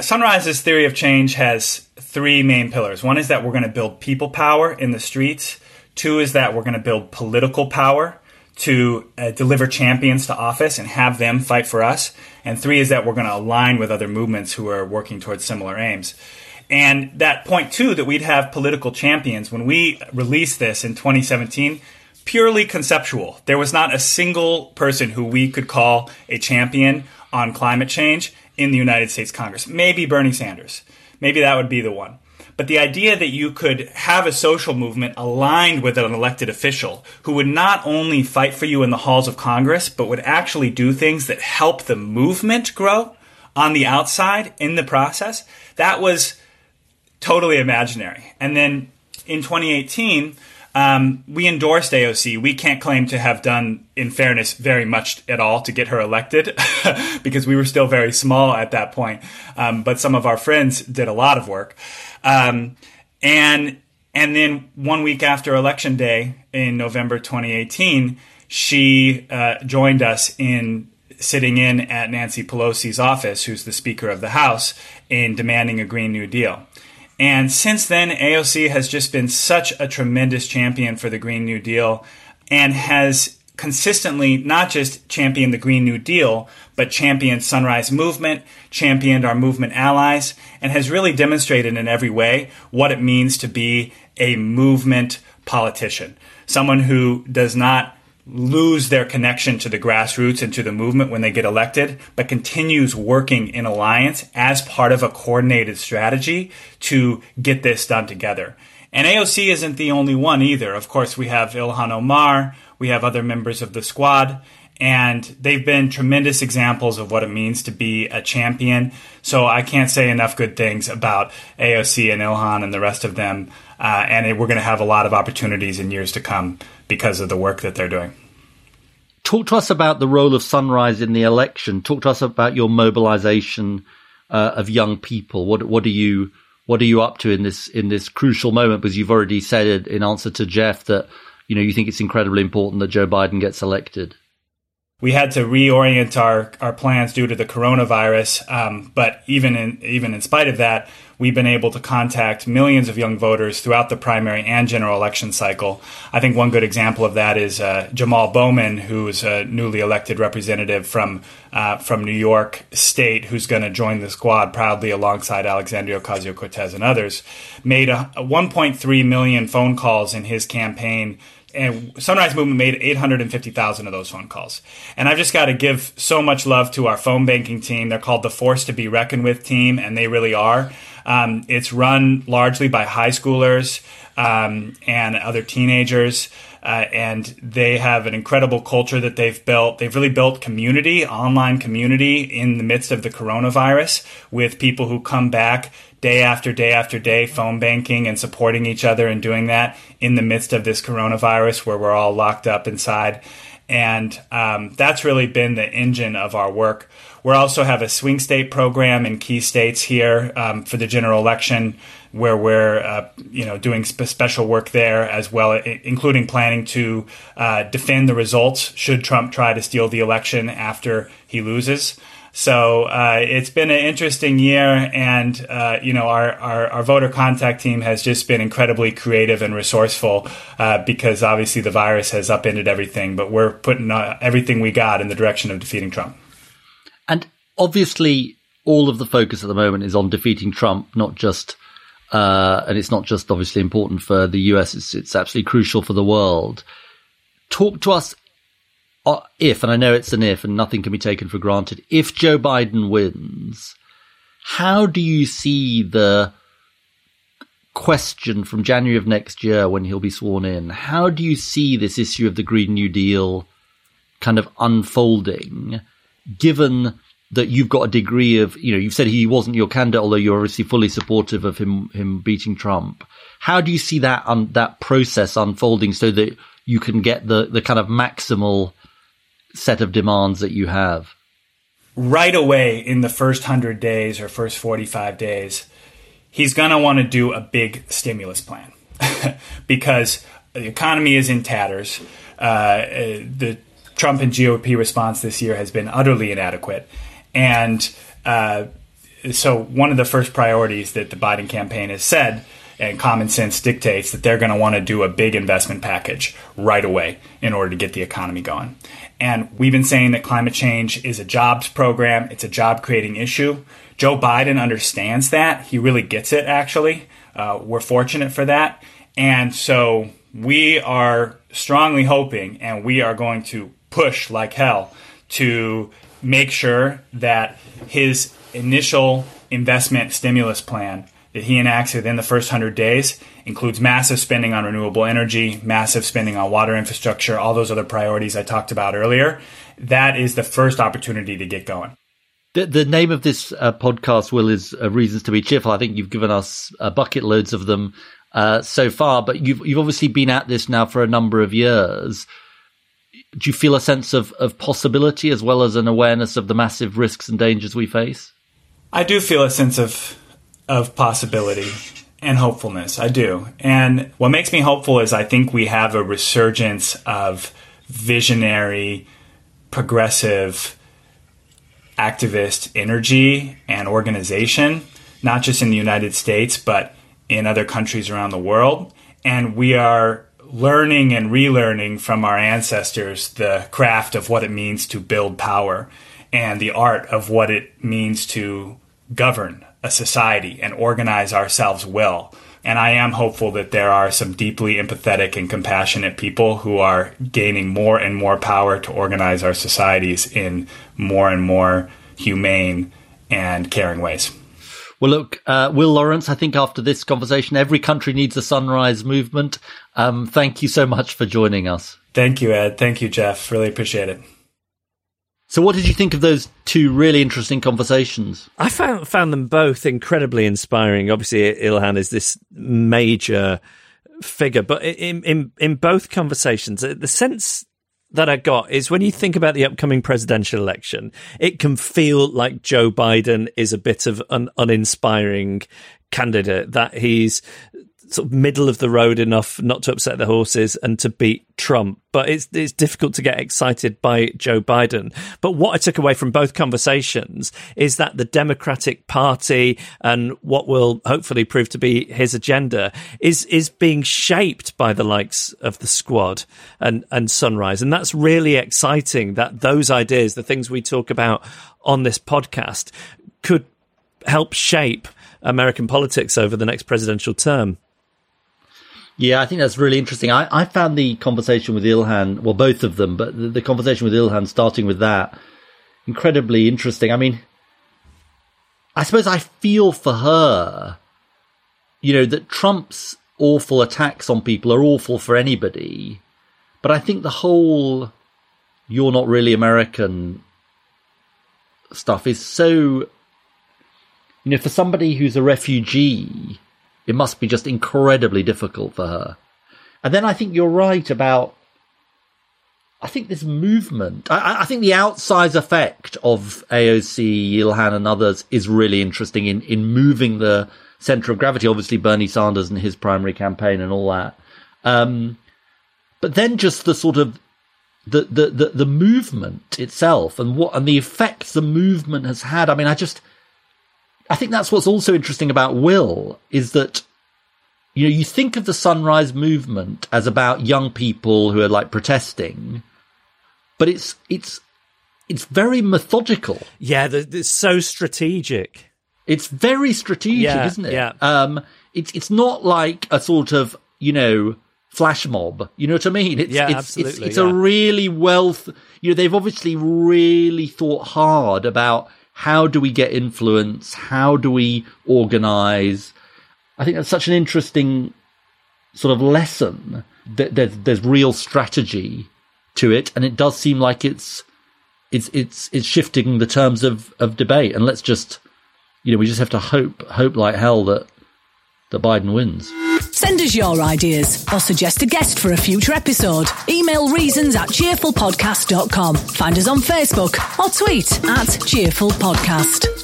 Sunrise's theory of change has three main pillars. One is that we're going to build people power in the streets. Two is that we're going to build political power to uh, deliver champions to office and have them fight for us. And three is that we're going to align with other movements who are working towards similar aims. And that point two, that we'd have political champions, when we released this in 2017, purely conceptual. There was not a single person who we could call a champion on climate change in the United States Congress. Maybe Bernie Sanders. Maybe that would be the one. But the idea that you could have a social movement aligned with an elected official who would not only fight for you in the halls of Congress, but would actually do things that help the movement grow on the outside in the process, that was totally imaginary. And then in 2018, um, we endorsed AOC. We can't claim to have done, in fairness, very much at all to get her elected because we were still very small at that point. Um, but some of our friends did a lot of work. Um, and and then one week after election day in November 2018, she uh, joined us in sitting in at Nancy Pelosi's office, who's the Speaker of the House, in demanding a Green New Deal. And since then, AOC has just been such a tremendous champion for the Green New Deal and has consistently not just championed the Green New Deal, but championed Sunrise Movement, championed our movement allies, and has really demonstrated in every way what it means to be a movement politician. Someone who does not lose their connection to the grassroots and to the movement when they get elected, but continues working in alliance as part of a coordinated strategy to get this done together. And AOC isn't the only one either. Of course, we have Ilhan Omar, we have other members of the squad, and they've been tremendous examples of what it means to be a champion. So I can't say enough good things about AOC and Ilhan and the rest of them. Uh, and we're going to have a lot of opportunities in years to come because of the work that they're doing. Talk to us about the role of Sunrise in the election. Talk to us about your mobilization uh, of young people. What what are you what are you up to in this in this crucial moment? Because you've already said it in answer to Geoff that you know you think it's incredibly important that Joe Biden gets elected we had to reorient our, our plans due to the coronavirus. Um, but even in even in spite of that, we've been able to contact millions of young voters throughout the primary and general election cycle. I think one good example of that is uh, Jamal Bowman, who is a newly elected representative from uh, from New York State, who's going to join the squad proudly alongside Alexandria Ocasio Cortez and others. Made a, a 1.3 million phone calls in his campaign and Sunrise Movement made 850,000 of those phone calls. And I've just got to give so much love to our phone banking team. They're called the Force to be Reckoned with team, and they really are. Um, it's run largely by high schoolers um, and other teenagers. Uh, and they have an incredible culture that they've built. They've really built community, online community in the midst of the coronavirus with people who come back day after day after day, phone banking and supporting each other and doing that in the midst of this coronavirus where we're all locked up inside. And um, that's really been the engine of our work. We also have a swing state program in key states here um, for the general election, where we're uh, you know doing spe- special work there as well, including planning to uh, defend the results should Trump try to steal the election after he loses. So uh, it's been an interesting year, and uh, you know our, our, our voter contact team has just been incredibly creative and resourceful uh, because obviously the virus has upended everything, but we're putting uh, everything we got in the direction of defeating Trump. And obviously, all of the focus at the moment is on defeating Trump, not just. Uh, and it's not just obviously important for the US; it's, it's absolutely crucial for the world. Talk to us if, and I know it's an if and nothing can be taken for granted, if Joe Biden wins, how do you see the question from January of next year when he'll be sworn in? How do you see this issue of the Green New Deal kind of unfolding, given that you've got a degree of, you know, you've said he wasn't your candidate, although you're obviously fully supportive of him, him beating Trump. How do you see that, um, that process unfolding so that you can get the, the kind of maximal set of demands that you have? Right away in the first 100 days or first 45 days, he's going to want to do a big stimulus plan because the economy is in tatters. Uh, the Trump and GOP response this year has been utterly inadequate. And uh, so, one of the first priorities that the Biden campaign has said and common sense dictates that they're going to want to do a big investment package right away in order to get the economy going. And we've been saying that climate change is a jobs program, it's a job creating issue. Joe Biden understands that. He really gets it, actually. Uh, we're fortunate for that. And so we are strongly hoping and we are going to push like hell to make sure that his initial investment stimulus plan that he enacts within the first 100 days includes massive spending on renewable energy, massive spending on water infrastructure, all those other priorities I talked about earlier. That is the first opportunity to get going. The, the name of this uh, podcast, Will, is uh, Reasons to Be Cheerful. I think you've given us uh, bucket loads of them uh, so far, but you've, you've obviously been at this now for a number of years. Do you feel a sense of, of possibility as well as an awareness of the massive risks and dangers we face? I do feel a sense of of possibility and hopefulness. I do. And what makes me hopeful is I think we have a resurgence of visionary, progressive, activist energy and organization, not just in the United States, but in other countries around the world. And we are learning and relearning from our ancestors the craft of what it means to build power and the art of what it means to govern a society and organize ourselves well. And I am hopeful that there are some deeply empathetic and compassionate people who are gaining more and more power to organize our societies in more and more humane and caring ways. Well, look, uh, Will Lawrence, I think after this conversation, every country needs a sunrise movement. Um, thank you so much for joining us. Thank you, Ed. Thank you, Geoff. Really appreciate it. So, what did you think of those two really interesting conversations? I found found them both incredibly inspiring. Obviously, Ilhan is this major figure, but in in in both conversations, the sense that I got is when you think about the upcoming presidential election, it can feel like Joe Biden is a bit of an uninspiring candidate. That he's sort of middle of the road enough not to upset the horses and to beat Trump. But it's it's difficult to get excited by Joe Biden. But what I took away from both conversations is that the Democratic Party and what will hopefully prove to be his agenda is is being shaped by the likes of the Squad and and Sunrise, and that's really exciting. That those ideas, the things we talk about on this podcast, could help shape American politics over the next presidential term. Yeah, I think that's really interesting. I, I found the conversation with Ilhan, well, both of them, but the, the conversation with Ilhan, starting with that, incredibly interesting. I mean, I suppose I feel for her, you know, that Trump's awful attacks on people are awful for anybody. But I think the whole you're not really American stuff is so, you know, for somebody who's a refugee, it must be just incredibly difficult for her. And then I think you're right about. I think this movement, I, I think the outsize effect of AOC, Ilhan, and others is really interesting in, in moving the center of gravity. Obviously, Bernie Sanders and his primary campaign and all that. Um, but then just the sort of the, the, the, the movement itself and what and the effects the movement has had. I mean, I just I think that's what's also interesting about Will is that you know you think of the Sunrise Movement as about young people who are like protesting, but it's it's it's very methodical. Yeah, it's so strategic. It's very strategic, yeah, isn't it? Yeah. Um, it's it's not like a sort of you know flash mob. You know what I mean? It's, yeah, it's, absolutely. It's, it's yeah. a really well, th- you know, they've obviously really thought hard about how do we get influence? How do we organize? I think that's such an interesting sort of lesson that there's, there's real strategy to it. And it does seem like it's, it's, it's, it's shifting the terms of, of debate. And let's just, you know, we just have to hope, hope like hell that, that Biden wins. Send us your ideas or suggest a guest for a future episode. Email reasons at cheerfulpodcast.com. Find us on Facebook or tweet at cheerfulpodcast.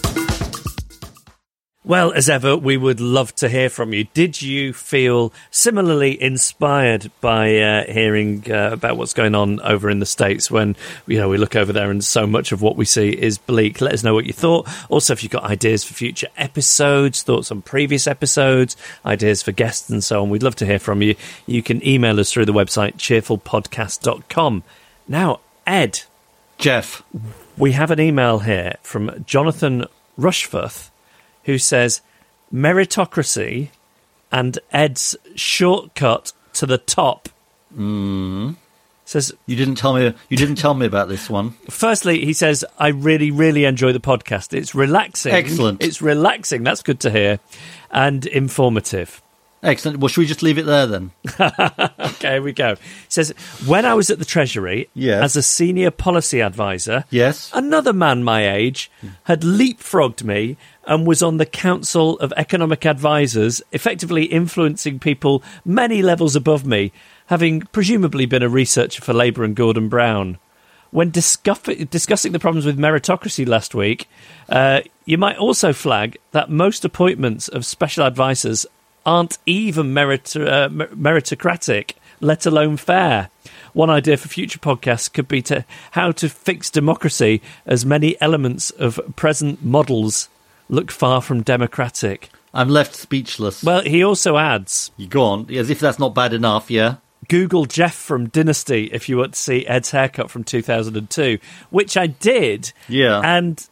Well, as ever, we would love to hear from you. Did you feel similarly inspired by uh, hearing uh, about what's going on over in the States when, you know, we look over there and so much of what we see is bleak? Let us know what you thought. Also, if you've got ideas for future episodes, thoughts on previous episodes, ideas for guests and so on, we'd love to hear from you. You can email us through the website cheerfulpodcast.com. Now, Ed. Geoff. We have an email here from Jonathan Rushforth who says meritocracy and Ed's shortcut to the top. Mm. Says you didn't tell me. You didn't tell me about this one. Firstly, he says I really, really enjoy the podcast. It's relaxing. Excellent. It's relaxing. That's good to hear, and informative. Excellent. Well, should we just leave it there then? okay, here we go. He says, when I was at the Treasury Yes. as a senior policy advisor, Yes. another man my age had leapfrogged me and was on the Council of Economic Advisors, effectively influencing people many levels above me, having presumably been a researcher for Labour and Gordon Brown. When discuff- discussing the problems with meritocracy last week, uh, you might also flag that most appointments of special advisors aren't even merit- uh, meritocratic, let alone fair. One idea for future podcasts could be to how to fix democracy, as many elements of present models look far from democratic. I'm left speechless. Well, he also adds you go on, as if that's not bad enough. Yeah. Google Jeff from Dynasty if you want to see Ed's haircut from 2002, which I did. Yeah. And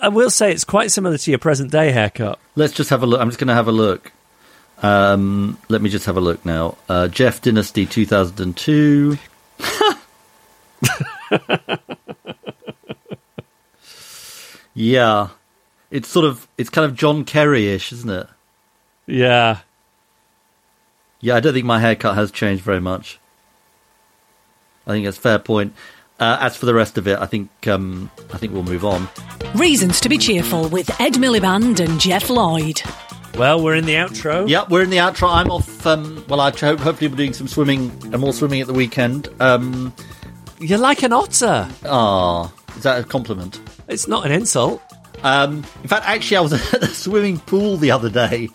I will say it's quite similar to your present day haircut. Let's just have a look. I'm just going to have a look. Um, let me just have a look now. Uh, Jeff Dynasty 2002. yeah, it's sort of it's kind of John Kerry-ish, isn't it? Yeah. Yeah, I don't think my haircut has changed very much. I think that's a fair point. Uh, as for the rest of it, I think um, I think we'll move on. Reasons to be cheerful with Ed Miliband and Geoff Lloyd. Well, we're in the outro. Yep, we're in the outro. I'm off. Um, well, I hope hopefully we're doing some swimming and more swimming at the weekend. Um, You're like an otter. Ah, is that a compliment? It's not an insult. Um, in fact, actually, I was at a swimming pool the other day,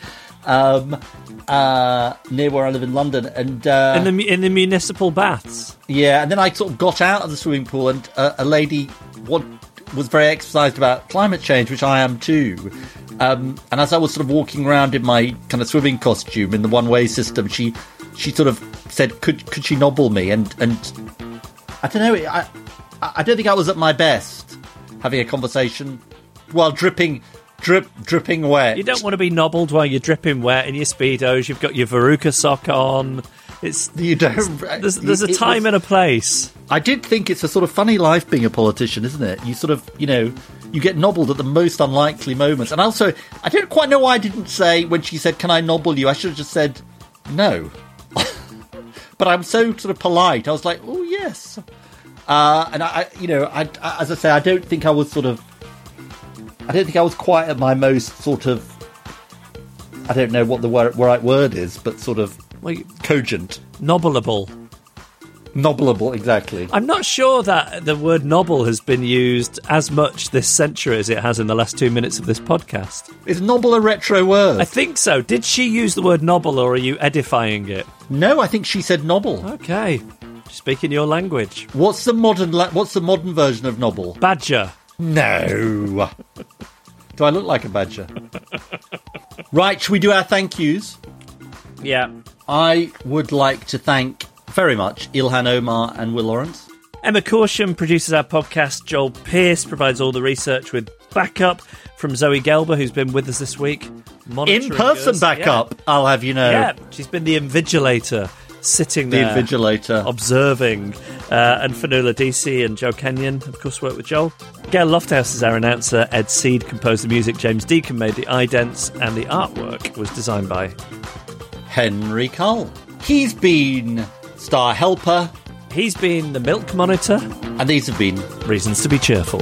um, uh, near where I live in London, and uh, in the in the municipal baths. yeah, and then I sort of got out of the swimming pool, and uh, a lady what was very exercised about climate change, which I am too. Um, and as I was sort of walking around in my kind of swimming costume in the one-way system, she she sort of said, "Could could she nobble me?" And and I don't know, I I don't think I was at my best having a conversation while dripping drip dripping wet. You don't want to be nobbled while you're dripping wet in your speedos. You've got your verruca sock on. It's you don't. There's, there's a time was- and a place. I did think it's a sort of funny life being a politician, isn't it? You sort of, you know, you get nobbled at the most unlikely moments. And also, I don't quite know why I didn't say when she said, "Can I nobble you?" I should have just said no. but I'm so sort of polite. I was like, "Oh yes," uh, and I, I, you know, I, I, as I say, I don't think I was sort of, I don't think I was quite at my most sort of, I don't know what the wor- right word is, but sort of you- cogent, Nobbleable. nobbleable, exactly. I'm not sure that the word nobble has been used as much this century as it has in the last two minutes of this podcast. Is nobble a retro word? I think so. Did she use the word nobble or are you edifying it? No, I think she said nobble. Okay. Speaking your language. What's the modern la- What's the modern version of nobble? Badger. No. do I look like a badger? right, should we do our thank yous? Yeah. I would like to thank very much Ilhan Omar and Will Lawrence. Emma Caution produces our podcast. Joel Pierce provides all the research with backup from Zoe Gelber, who's been with us this week. In person us. backup, I'll have you know. Yeah. yeah, she's been the invigilator, sitting The there. invigilator. observing. Uh, and Fanula DC and Joe Kenyon, of course, work with Joel. Gail Lofthouse is our announcer. Ed Seed composed the music. James Deacon made the idents, and the artwork was designed by. Henry Cull. He's been Star Helper, He's been the milk monitor. and these have been Reasons to be cheerful.